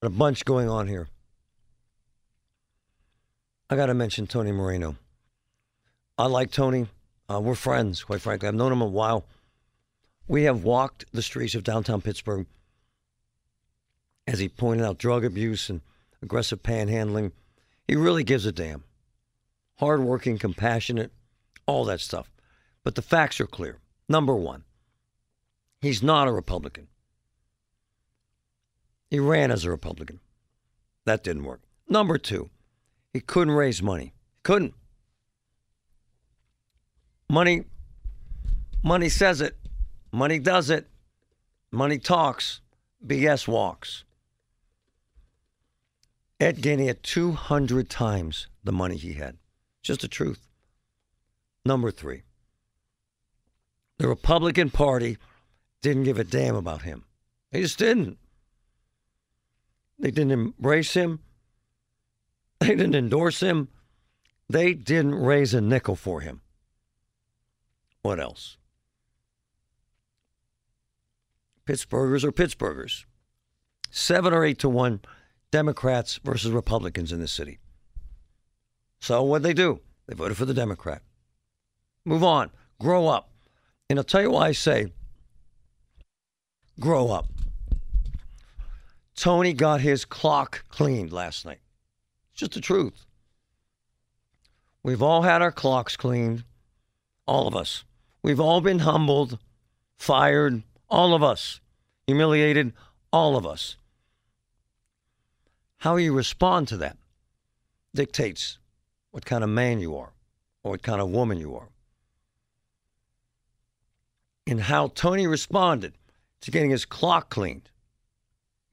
A bunch going on here. I got to mention Tony Moreno. I like Tony. Uh, we're friends, quite frankly. I've known him a while. We have walked the streets of downtown Pittsburgh as he pointed out drug abuse and aggressive panhandling. He really gives a damn. Hardworking, compassionate, all that stuff. But the facts are clear. Number one, he's not a Republican. He ran as a Republican. That didn't work. Number two, he couldn't raise money. Couldn't. Money, money says it. Money does it. Money talks. BS walks. Ed Gainey had 200 times the money he had. Just the truth. Number three, the Republican Party didn't give a damn about him. They just didn't. They didn't embrace him. They didn't endorse him. They didn't raise a nickel for him. What else? Pittsburghers are Pittsburghers. Seven or eight to one Democrats versus Republicans in the city. So what'd they do? They voted for the Democrat. Move on. Grow up. And I'll tell you why I say grow up. Tony got his clock cleaned last night. It's just the truth. We've all had our clocks cleaned. All of us. We've all been humbled, fired, all of us. Humiliated, all of us. How you respond to that dictates what kind of man you are or what kind of woman you are. And how Tony responded to getting his clock cleaned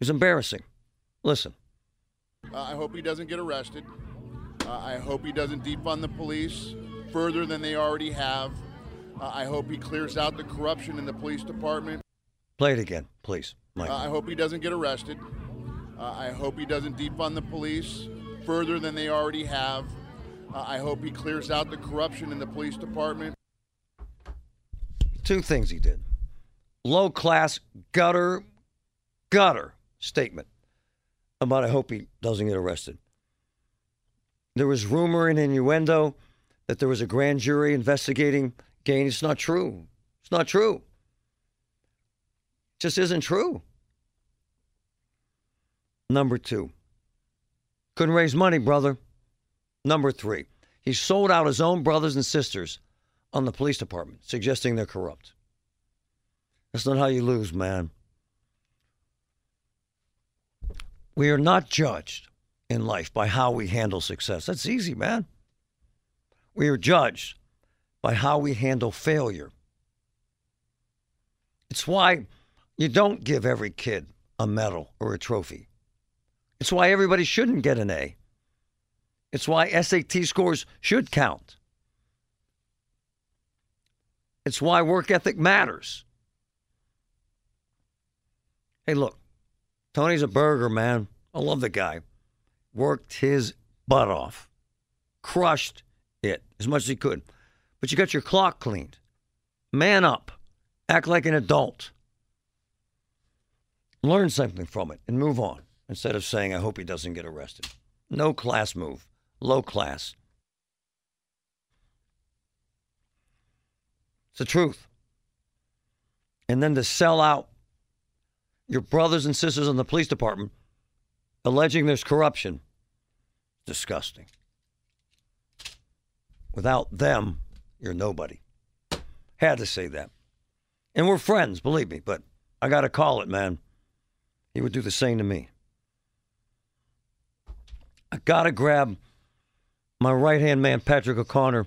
is embarrassing. Listen. Uh, I hope he doesn't get arrested. Uh, I hope he doesn't defund the police further than they already have. Uh, I hope he clears out the corruption in the police department. Play it again, please, Mike. Uh, I hope he doesn't get arrested. Uh, I hope he doesn't defund the police further than they already have. Uh, I hope he clears out the corruption in the police department. Two things he did low class, gutter, gutter statement about I hope he doesn't get arrested. There was rumor and innuendo that there was a grand jury investigating Gaines. It's not true. It's not true. It just isn't true. Number two, couldn't raise money, brother. Number three, he sold out his own brothers and sisters on the police department, suggesting they're corrupt. That's not how you lose, man. We are not judged in life by how we handle success. That's easy, man. We are judged by how we handle failure. It's why you don't give every kid a medal or a trophy. It's why everybody shouldn't get an A. It's why SAT scores should count. It's why work ethic matters. Hey, look, Tony's a burger, man. I love the guy. Worked his butt off, crushed it as much as he could. But you got your clock cleaned. Man up. Act like an adult. Learn something from it and move on instead of saying, I hope he doesn't get arrested. No class move, low class. It's the truth. And then to sell out your brothers and sisters in the police department alleging there's corruption. Disgusting. Without them, you're nobody. Had to say that. And we're friends, believe me, but I got to call it, man. He would do the same to me. I got to grab my right hand man, Patrick O'Connor,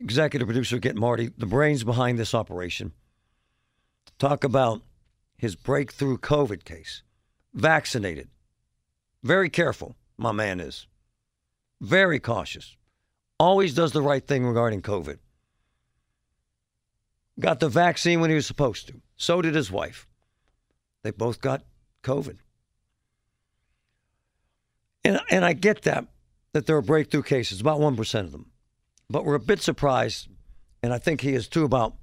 executive producer, Get Marty, the brains behind this operation, talk about his breakthrough COVID case. Vaccinated. Very careful, my man is. Very cautious. Always does the right thing regarding COVID. Got the vaccine when he was supposed to. So did his wife. They both got COVID. And, and I get that, that there are breakthrough cases, about 1% of them. But we're a bit surprised, and I think he is too, about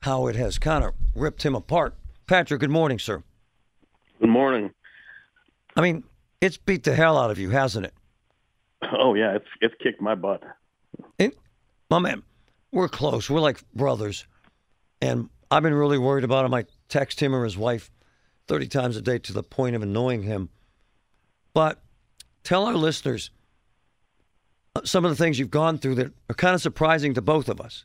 how it has kind of ripped him apart. Patrick, good morning, sir. Good morning. I mean, it's beat the hell out of you, hasn't it? Oh yeah, it's it's kicked my butt. And, my man, we're close. We're like brothers. And I've been really worried about him. I text him or his wife 30 times a day to the point of annoying him. But tell our listeners uh, some of the things you've gone through that are kind of surprising to both of us.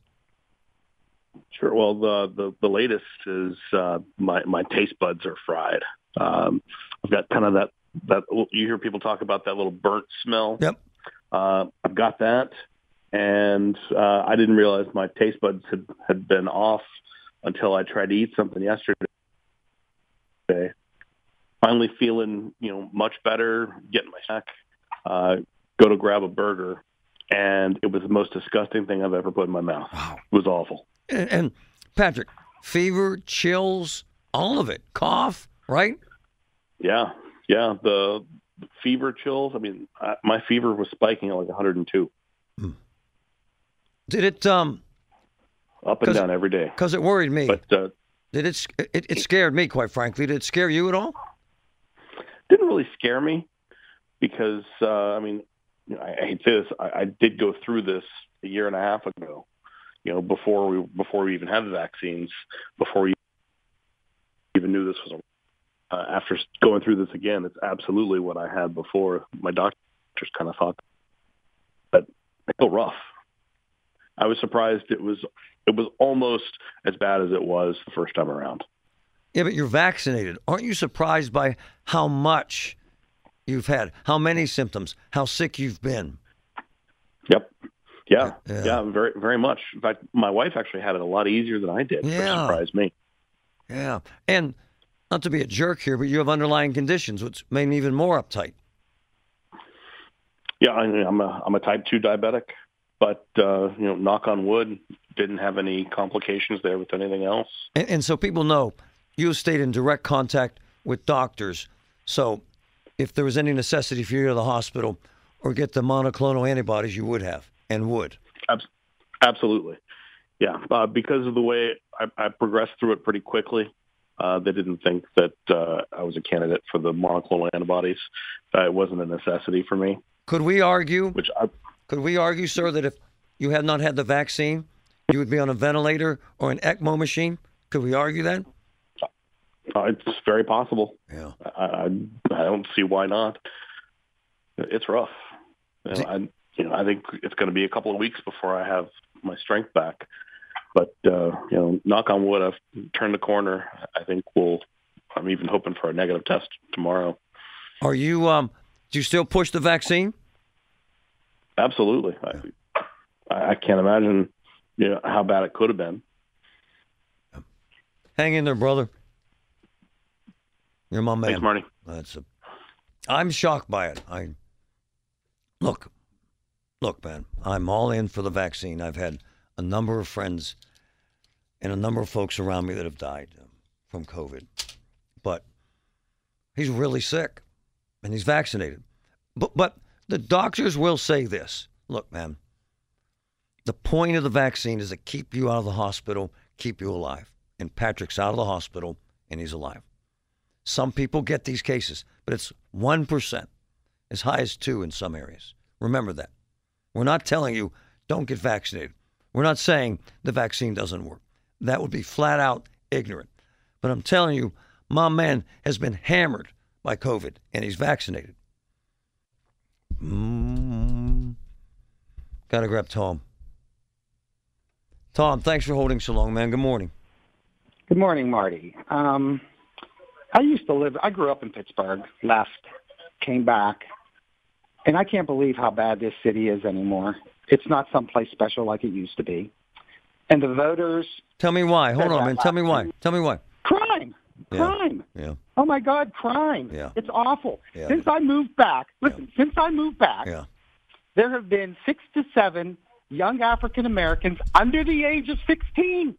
Sure. Well, the the, the latest is uh, my my taste buds are fried. Um, I've got kind of that that you hear people talk about that little burnt smell. Yep. Uh, I've got that, and uh, I didn't realize my taste buds had had been off until I tried to eat something yesterday. Finally feeling you know much better, getting my snack. Uh, go to grab a burger, and it was the most disgusting thing I've ever put in my mouth. Wow. It was awful. And, and Patrick, fever, chills, all of it, cough, right? Yeah, yeah. The fever chills. I mean, I, my fever was spiking at like 102, Did it, um, up and down every day. because it worried me. But uh, Did it, it, it scared me, quite frankly. Did it scare you at all? didn't really scare me because uh, I mean, you know, I, I hate this. I, I did go through this a year and a half ago. You know, before we before we even had the vaccines, before we even knew this was a. Uh, after going through this again, it's absolutely what I had before. My doctors kind of thought, but it's still rough. I was surprised it was it was almost as bad as it was the first time around. Yeah, but you're vaccinated. Aren't you surprised by how much you've had, how many symptoms, how sick you've been? Yep. Yeah, Yeah. yeah, very, very much. In fact, my wife actually had it a lot easier than I did. Which Yeah. surprised me. Yeah. And not to be a jerk here, but you have underlying conditions, which made me even more uptight. Yeah, I mean, I'm a I'm a type two diabetic, but uh, you know, knock on wood, didn't have any complications there with anything else. And, and so people know you stayed in direct contact with doctors. So if there was any necessity for you to go to the hospital or get the monoclonal antibodies, you would have and would. Absolutely, yeah. Uh, because of the way I, I progressed through it pretty quickly, uh, they didn't think that uh, I was a candidate for the monoclonal antibodies. Uh, it wasn't a necessity for me, Could we argue? which I, Could we argue, sir, that if you had not had the vaccine, you would be on a ventilator or an ECMO machine? Could we argue that? uh, it's very possible. Yeah. I, I, I don't see why not. It's rough. You know, I, you know, I think it's going to be a couple of weeks before I have my strength back. But uh, you know, knock on wood, I've turned the corner. I think we'll. I'm even hoping for a negative test tomorrow. Are you? Um, do you still push the vaccine? Absolutely. I, I can't imagine, you know, how bad it could have been. Hang in there, brother. You're my man. Thanks, Marty. That's a. I'm shocked by it. I look, look, man. I'm all in for the vaccine. I've had a number of friends and a number of folks around me that have died um, from COVID, but he's really sick, and he's vaccinated. But but the doctors will say this. Look, man. The point of the vaccine is to keep you out of the hospital, keep you alive. And Patrick's out of the hospital, and he's alive. Some people get these cases, but it's 1%, as high as 2 in some areas. Remember that. We're not telling you don't get vaccinated. We're not saying the vaccine doesn't work. That would be flat out ignorant. But I'm telling you, my man has been hammered by COVID and he's vaccinated. Mm. Got to grab Tom. Tom, thanks for holding so long, man. Good morning. Good morning, Marty. Um, I used to live, I grew up in Pittsburgh, left, came back, and I can't believe how bad this city is anymore. It's not someplace special like it used to be. And the voters. Tell me why. Hold on, man. Tell me why. Tell me why. Crime. Crime. Yeah. Oh my God, crime. Yeah. It's awful. Yeah. Since I moved back, listen, since I moved back, Yeah. there have been six to seven young African Americans under the age of 16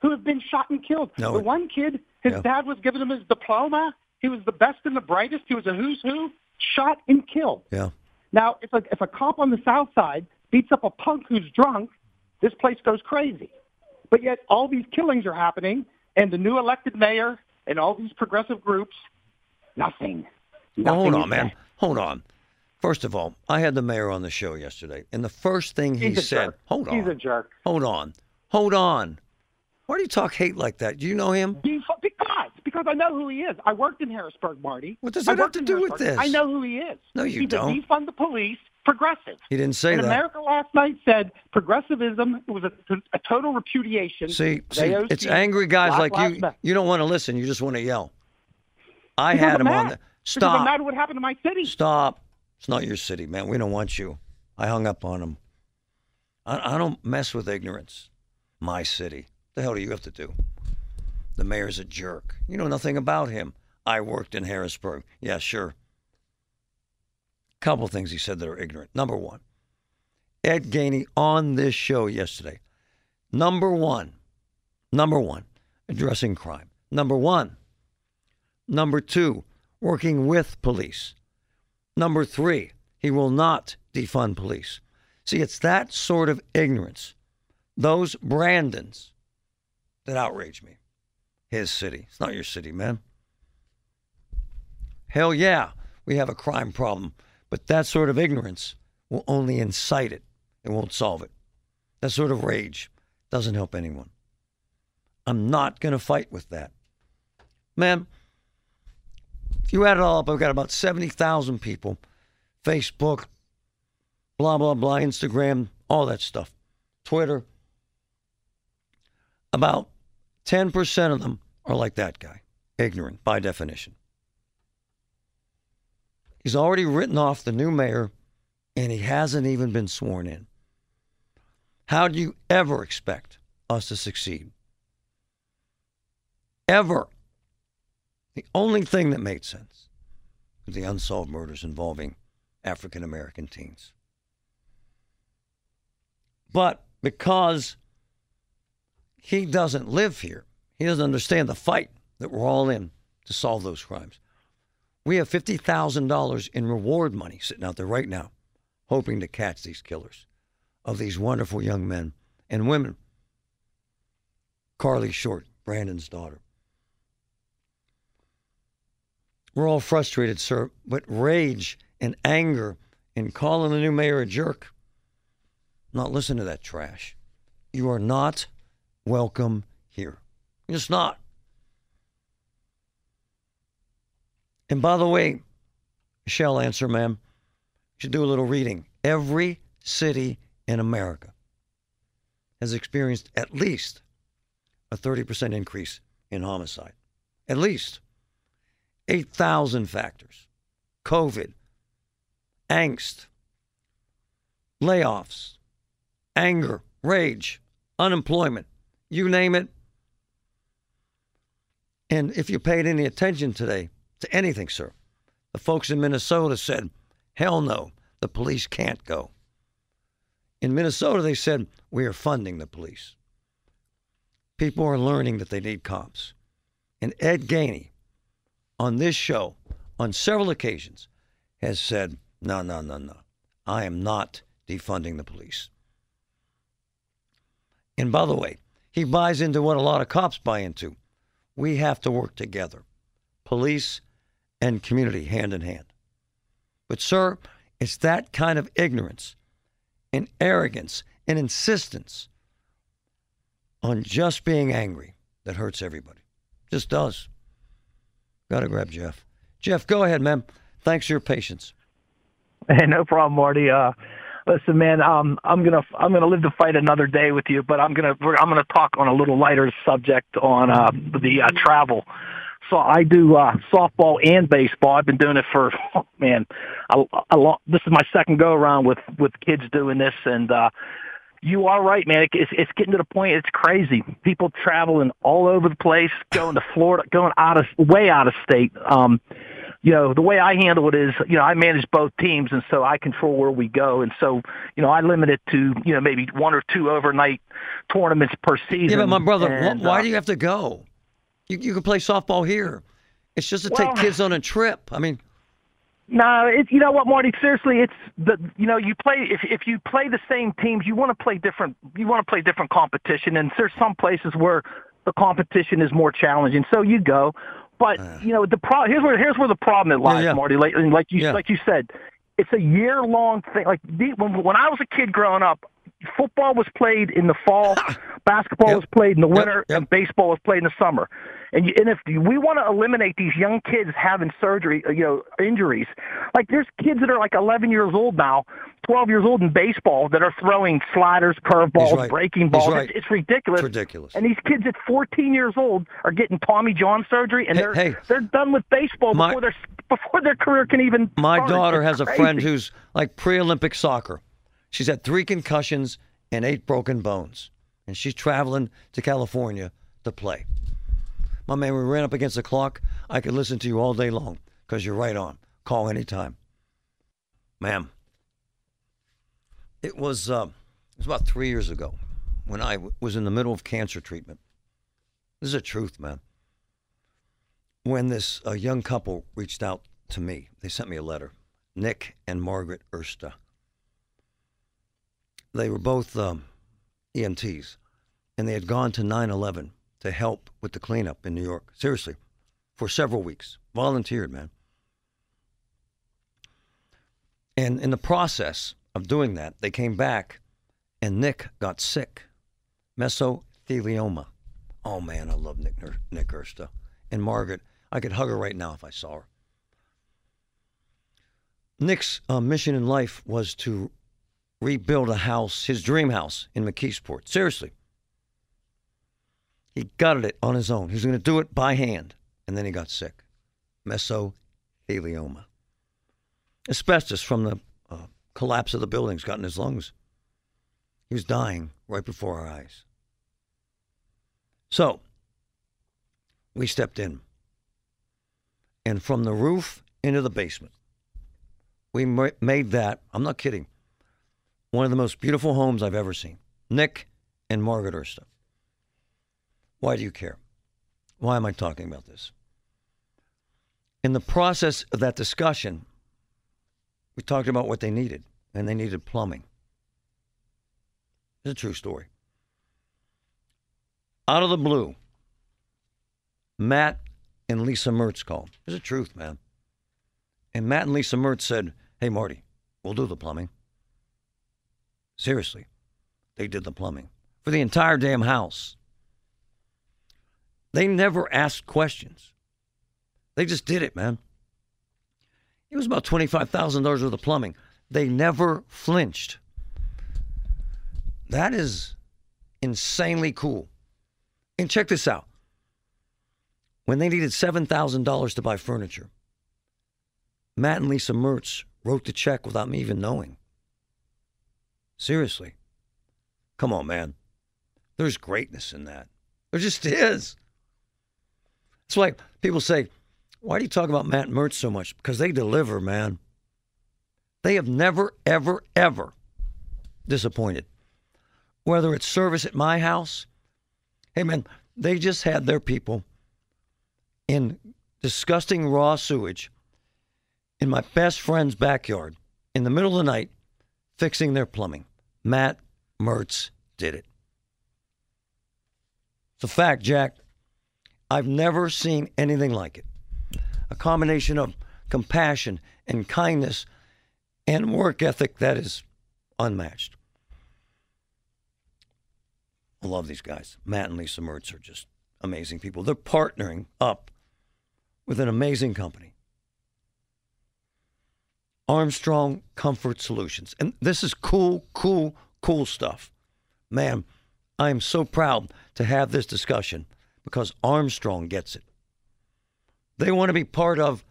who have been shot and killed. No, the one kid, his Yeah. dad was giving him his diploma. He was the best and the brightest. He was a who's who, shot and killed. Yeah. Now, if a, if a cop on the south side beats up a punk who's drunk, this place goes crazy. But yet all these killings are happening, and the new elected mayor and all these progressive groups, nothing. Well, hold on, man. Hold on. First of all, I had the mayor on the show yesterday, and the first thing he said, jerk. hold on. He's a jerk. Hold on. Hold on. Why do you talk hate like that? Do you know him? Because, because I know who he is. I worked in Harrisburg, Marty. What does that have to do with this? I know who he is. No, you He's don't. defund the police progressive. He didn't say and that. America last night said progressivism was a, a total repudiation. See, see, AOC, it's angry guys like you. Matter. You don't want to listen. You just want to yell. I Because had I'm him on the. Because I'm Stop. mad at what happened to my city. Stop. It's not your city, man. We don't want you. I hung up on him. I, I don't mess with ignorance. My city. What The hell do you have to do? The mayor's a jerk. You know nothing about him. I worked in Harrisburg. Yeah, sure. Couple things he said that are ignorant. Number one, Ed Gainey on this show yesterday. Number one, number one, addressing crime. Number one. Number two, working with police. Number three, he will not defund police. See, it's that sort of ignorance, those Brandons, that outrage me. His city. It's not your city, man. Hell yeah, we have a crime problem, but that sort of ignorance will only incite it. It won't solve it. That sort of rage doesn't help anyone. I'm not going to fight with that. Man, if you add it all up, I've got about 70,000 people, Facebook, blah, blah, blah, Instagram, all that stuff, Twitter. About 10% of them are like that guy, ignorant by definition. He's already written off the new mayor, and he hasn't even been sworn in. How do you ever expect us to succeed? Ever. The only thing that made sense was the unsolved murders involving African American teens. But because he doesn't live here, he doesn't understand the fight that we're all in to solve those crimes. We have $50,000 in reward money sitting out there right now, hoping to catch these killers of these wonderful young men and women. Carly Short, Brandon's daughter. We're all frustrated, sir, but rage and anger and calling the new mayor a jerk, not listen to that trash. You are not welcome here. You're not. And by the way, shall answer, ma'am, you should do a little reading. Every city in America has experienced at least a 30% increase in homicide. At least 8,000 factors COVID, angst, layoffs, anger, rage, unemployment, you name it. And if you paid any attention today to anything, sir, the folks in Minnesota said, hell no, the police can't go. In Minnesota, they said, we are funding the police. People are learning that they need cops. And Ed Gainey, on this show, on several occasions, has said, no, no, no, no. I am not defunding the police. And by the way, he buys into what a lot of cops buy into. We have to work together, police and community, hand in hand. But, sir, it's that kind of ignorance and arrogance and insistence on just being angry that hurts everybody. Just does. Got to grab Jeff. Jeff, go ahead, man. Thanks for your patience. Hey, no problem, Marty. Uh, listen, man, um, I'm gonna I'm gonna live to fight another day with you, but I'm gonna I'm gonna talk on a little lighter subject on uh, the uh, travel. So I do uh, softball and baseball. I've been doing it for oh, man, a, a long, this is my second go around with with kids doing this, and uh, you are right, man. It's, it's getting to the point. It's crazy. People traveling all over the place, going to Florida, going out of way out of state. Um, you know, the way I handle it is, you know, I manage both teams, and so I control where we go, and so, you know, I limit it to, you know, maybe one or two overnight tournaments per season. Yeah, but my brother, and, why uh, do you have to go? You you can play softball here. It's just to Well- take kids on a trip. I mean, No, it's you know what, Marty. Seriously, it's the you know you play if if you play the same teams, you want to play different. You want to play different competition, and there's some places where the competition is more challenging, so you go. But you know the pro- here's where here's where the problem lies, yeah. Marty. Like, like you Yeah. like you said, it's a year long thing. Like the, when when I was a kid growing up, football was played in the fall, basketball Yep. was played in the winter, yep. and baseball was played in the summer. And, you, and if we want to eliminate these young kids having surgery, uh, you know, injuries, like there's kids that are like 11 years old now, 12 years old in baseball that are throwing sliders, curveballs, right. breaking balls. right. It's, it's ridiculous. It's ridiculous. And these kids at 14 years old are getting Tommy John surgery, and Hey- they're hey. they're done with baseball My- before their before their career can even. my start. daughter It's has a friend who's like pre-Olympic soccer. She's had three concussions and eight broken bones, and she's traveling to California to play. My man, we ran up against the clock. I could listen to you all day long because you're right on. Call anytime, ma'am. It was uh, it was about three years ago when I w- was in the middle of cancer treatment. This is the truth, man. When this uh, young couple reached out to me, they sent me a letter. Nick and Margaret Ersta. They were both um, EMTs, and they had gone to 9 11 to help with the cleanup in New York. Seriously, for several weeks. Volunteered, man. And in the process of doing that, they came back, and Nick got sick. Mesothelioma. Oh, man, I love Nick, Nick Ersta. And Margaret, I could hug her right now if I saw her. Nick's uh, mission in life was to rebuild a house, his dream house in McKeesport. Seriously. He gutted it on his own. He was going to do it by hand. And then he got sick. Mesothelioma. Asbestos from the uh, collapse of the buildings got in his lungs. He was dying right before our eyes. So, we stepped in. And from the roof into the basement, we made that, I'm not kidding, one of the most beautiful homes I've ever seen. Nick and Margaret Ersta. Why do you care? Why am I talking about this? In the process of that discussion, we talked about what they needed, and they needed plumbing. It's a true story. Out of the blue, Matt and Lisa Mertz called. It's the truth, man. And Matt and Lisa Mertz said, Hey, Marty, we'll do the plumbing. Seriously, they did the plumbing for the entire damn house. They never asked questions. They just did it, man. It was about $25,000 worth of plumbing. They never flinched. That is insanely cool. And check this out. When they needed $7,000 to buy furniture, Matt and Lisa Mertz wrote the check without me even knowing. Seriously. Come on, man. There's greatness in that. There just is. It's like people say, why do you talk about Matt Mertz so much? Because they deliver, man. They have never, ever, ever disappointed. Whether it's service at my house, hey, man, they just had their people in disgusting raw sewage in my best friend's backyard in the middle of the night fixing their plumbing. Matt Mertz did it. It's a fact, Jack. I've never seen anything like it. A combination of compassion and kindness and work ethic that is unmatched. I love these guys. Matt and Lisa Mertz are just amazing people. They're partnering up with an amazing company. Armstrong Comfort Solutions. And this is cool, cool, cool stuff. Man, I am so proud to have this discussion because Armstrong gets it. They want to be part of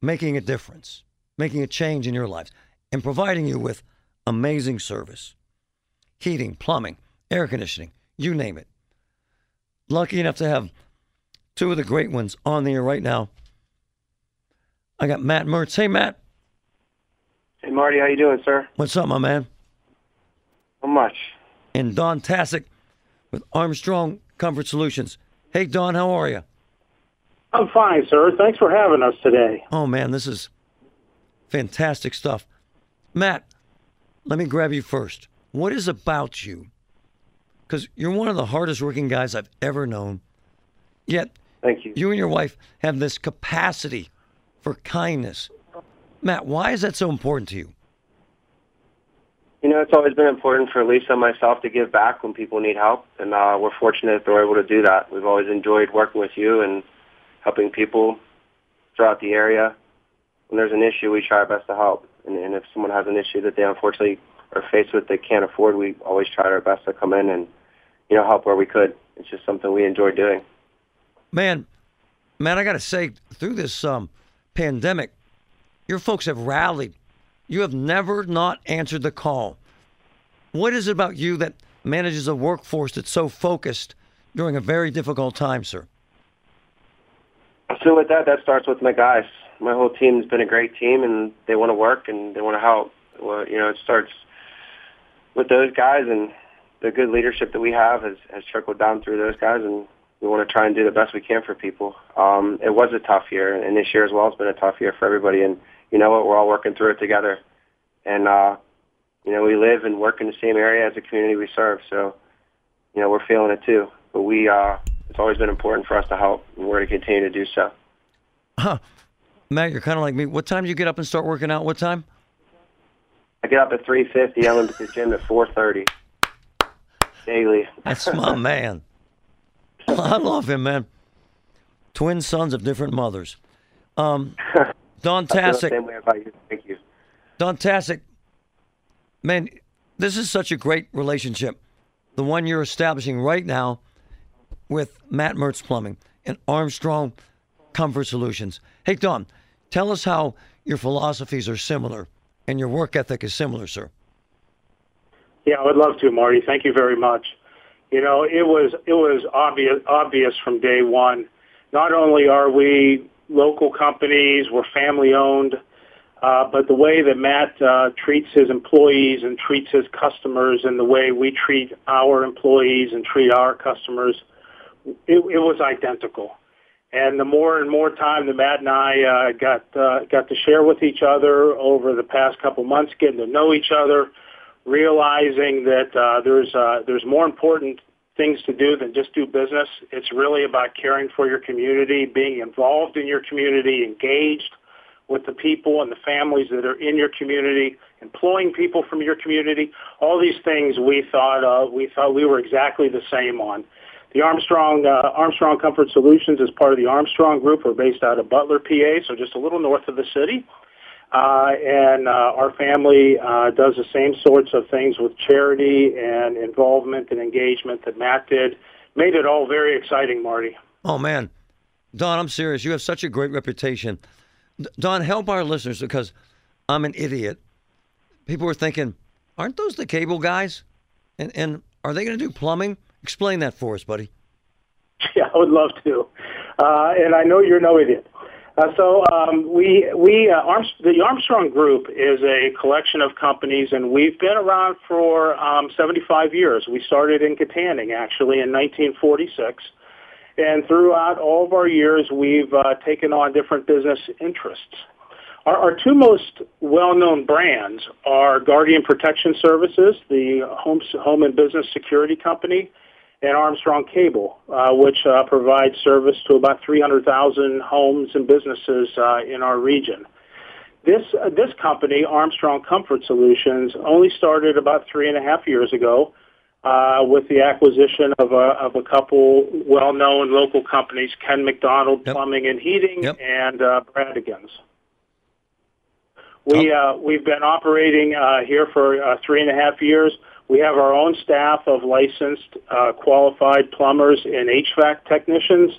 making a difference, making a change in your lives, and providing you with amazing service heating, plumbing, air conditioning, you name it. Lucky enough to have two of the great ones on the air right now. I got Matt Mertz. Hey, Matt. Hey, Marty. How you doing, sir? What's up, my man? How much. And Don Tasic with Armstrong Comfort Solutions. Hey, Don, how are you? I'm fine, sir. Thanks for having us today. Oh, man, this is fantastic stuff. Matt, let me grab you first. What is about you? Because you're one of the hardest working guys I've ever known. Yet, thank you. You and your wife have this capacity for kindness. Matt, why is that so important to you? You know, it's always been important for Lisa and myself to give back when people need help, and uh, we're fortunate that we're able to do that. We've always enjoyed working with you and helping people throughout the area. When there's an issue, we try our best to help. And, and if someone has an issue that they unfortunately are faced with they can't afford, we always try our best to come in and, you know, help where we could. It's just something we enjoy doing. Man, man, I got to say, through this um, pandemic, your folks have rallied. You have never not answered the call. What is it about you that manages a workforce that's so focused during a very difficult time, sir? So with that, that starts with my guys. My whole team's been a great team, and they want to work and they want to help. Well, you know, it starts with those guys, and the good leadership that we have has, has trickled down through those guys, and we want to try and do the best we can for people. Um, it was a tough year, and this year as well has been a tough year for everybody. And you know what? We're all working through it together, and uh, you know we live and work in the same area as the community we serve. So, you know, we're feeling it too. But we, uh, it's always been important for us to help, and we're going to continue to do so. Huh. Matt, you're kind of like me. What time do you get up and start working out? What time? I get up at 3.50. I'm at the gym at 4.30 daily. That's my man. I love him, man. Twin sons of different mothers. Um, Don Tasic. same way about you. Thank you. Don Tasic, man, this is such a great relationship. The one you're establishing right now with Matt Mertz Plumbing and Armstrong Comfort Solutions. Hey, Don, tell us how your philosophies are similar and your work ethic is similar, sir. Yeah, I would love to, Marty. Thank you very much. You know, it was it was obvious obvious from day one. Not only are we local companies, we're family owned, uh, but the way that Matt uh, treats his employees and treats his customers, and the way we treat our employees and treat our customers, it, it was identical. And the more and more time that Matt and I uh, got uh, got to share with each other over the past couple months, getting to know each other, realizing that uh, there's uh, there's more important things to do than just do business. It's really about caring for your community, being involved in your community, engaged with the people and the families that are in your community, employing people from your community. All these things we thought uh, we thought we were exactly the same on. The Armstrong uh, Armstrong Comfort Solutions is part of the Armstrong Group. We're based out of Butler, PA, so just a little north of the city. Uh, and uh, our family uh, does the same sorts of things with charity and involvement and engagement that Matt did. Made it all very exciting, Marty. Oh man, Don, I'm serious. You have such a great reputation. Don, help our listeners because I'm an idiot. People are thinking, aren't those the cable guys? And and are they going to do plumbing? Explain that for us, buddy. Yeah, I would love to. Uh, and I know you're no idiot. Uh, so um, we we uh, Arms- the Armstrong Group is a collection of companies, and we've been around for um, 75 years. We started in Kittanning actually in 1946, and throughout all of our years, we've uh, taken on different business interests. Our, our two most well-known brands are Guardian Protection Services, the home home and business security company and Armstrong Cable, uh, which uh, provides service to about 300,000 homes and businesses uh, in our region. This uh, this company, Armstrong Comfort Solutions, only started about three and a half years ago uh, with the acquisition of a of a couple well-known local companies, Ken McDonald Yep. Plumbing and Heating Yep. and uh, Bradigans. We uh, we've been operating uh, here for uh, three and a half years. We have our own staff of licensed, uh, qualified plumbers and HVAC technicians.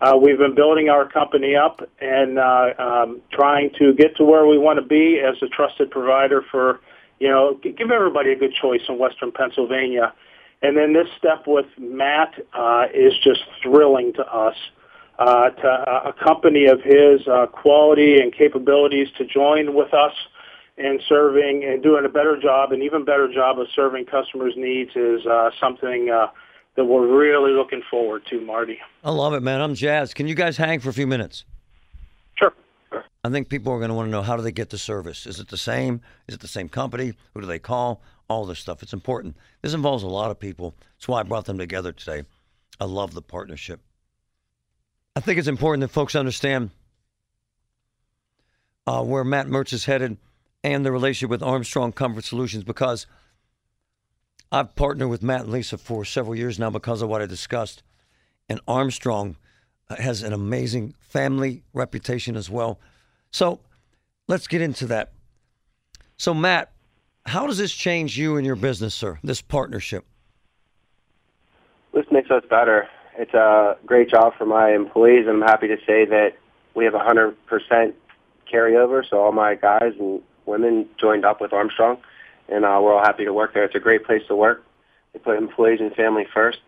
Uh, we've been building our company up and uh, um, trying to get to where we want to be as a trusted provider for, you know, give everybody a good choice in Western Pennsylvania. And then this step with Matt uh, is just thrilling to us. Uh, to uh, a company of his uh, quality and capabilities to join with us in serving and doing a better job, an even better job of serving customers' needs is uh, something uh, that we're really looking forward to, Marty. I love it, man. I'm jazzed. Can you guys hang for a few minutes? Sure. I think people are going to want to know how do they get the service? Is it the same? Is it the same company? Who do they call? All this stuff. It's important. This involves a lot of people. That's why I brought them together today. I love the partnership. I think it's important that folks understand uh, where Matt Mertz is headed and the relationship with Armstrong Comfort Solutions because I've partnered with Matt and Lisa for several years now because of what I discussed. And Armstrong has an amazing family reputation as well. So let's get into that. So, Matt, how does this change you and your business, sir, this partnership? This makes us better. It's a great job for my employees, I'm happy to say that we have 100% carryover. So all my guys and women joined up with Armstrong, and uh, we're all happy to work there. It's a great place to work. They put employees and family first,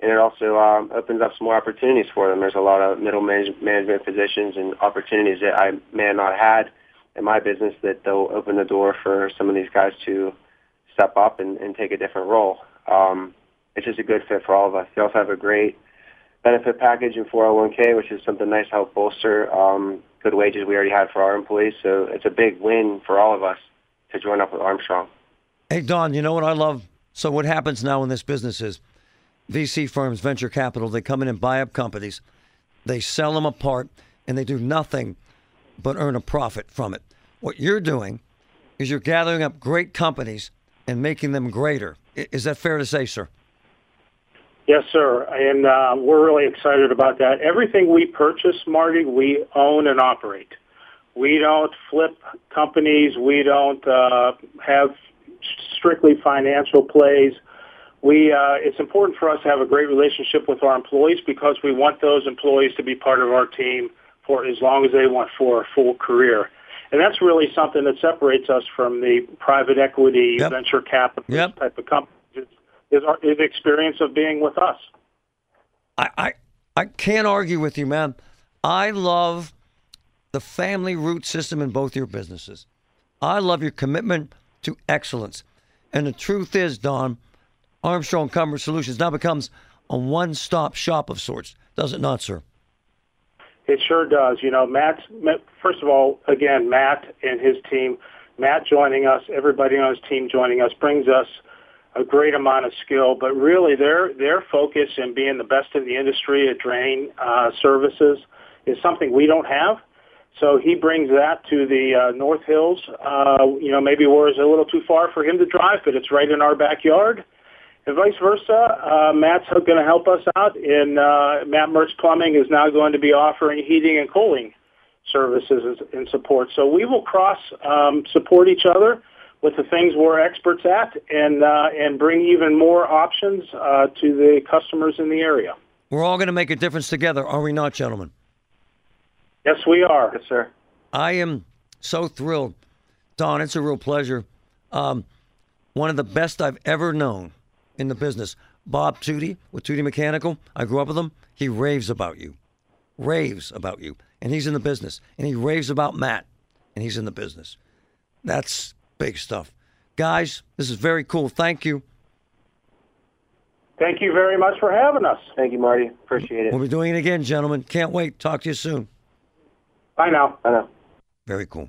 and it also um, opens up some more opportunities for them. There's a lot of middle manage- management positions and opportunities that I may have not had in my business that they'll open the door for some of these guys to step up and, and take a different role. Um, it's just a good fit for all of us. They also have a great benefit package in 401k, which is something nice to help bolster um, good wages we already had for our employees. So it's a big win for all of us to join up with Armstrong. Hey, Don, you know what I love? So, what happens now in this business is VC firms, venture capital, they come in and buy up companies, they sell them apart, and they do nothing but earn a profit from it. What you're doing is you're gathering up great companies and making them greater. Is that fair to say, sir? Yes, sir. And uh, we're really excited about that. Everything we purchase, Marty, we own and operate. We don't flip companies. We don't uh, have strictly financial plays. We, uh, it's important for us to have a great relationship with our employees because we want those employees to be part of our team for as long as they want for a full career. And that's really something that separates us from the private equity, Yep. venture capital Yep. type of companies. Is, uh, our the experience of being with us. I, I, I can't argue with you, man. I love the family root system in both your businesses. I love your commitment to excellence. And the truth is, Don, Armstrong Comfort Solutions now becomes a one stop shop of sorts, does it not, sir? It sure does. You know, Matt's, Matt, first of all, again, Matt and his team, Matt joining us, everybody on his team joining us brings us a great amount of skill, but really their, their focus in being the best in the industry at drain uh, services is something we don't have. So he brings that to the uh, North Hills. Uh, you know, maybe where it's a little too far for him to drive, but it's right in our backyard and vice versa. Uh, Matt's going to help us out, and uh, Matt Mertz Plumbing is now going to be offering heating and cooling services and support. So we will cross um, support each other with the things we're experts at, and uh, and bring even more options uh, to the customers in the area. We're all going to make a difference together, are we not, gentlemen? Yes, we are. Yes, sir. I am so thrilled. Don, it's a real pleasure. Um, one of the best I've ever known in the business. Bob Tootie with Tootie Mechanical. I grew up with him. He raves about you. Raves about you. And he's in the business. And he raves about Matt. And he's in the business. That's big stuff. Guys, this is very cool. Thank you. Thank you very much for having us. Thank you, Marty. Appreciate it. We'll be doing it again, gentlemen. Can't wait. Talk to you soon. Bye now. I know. Very cool.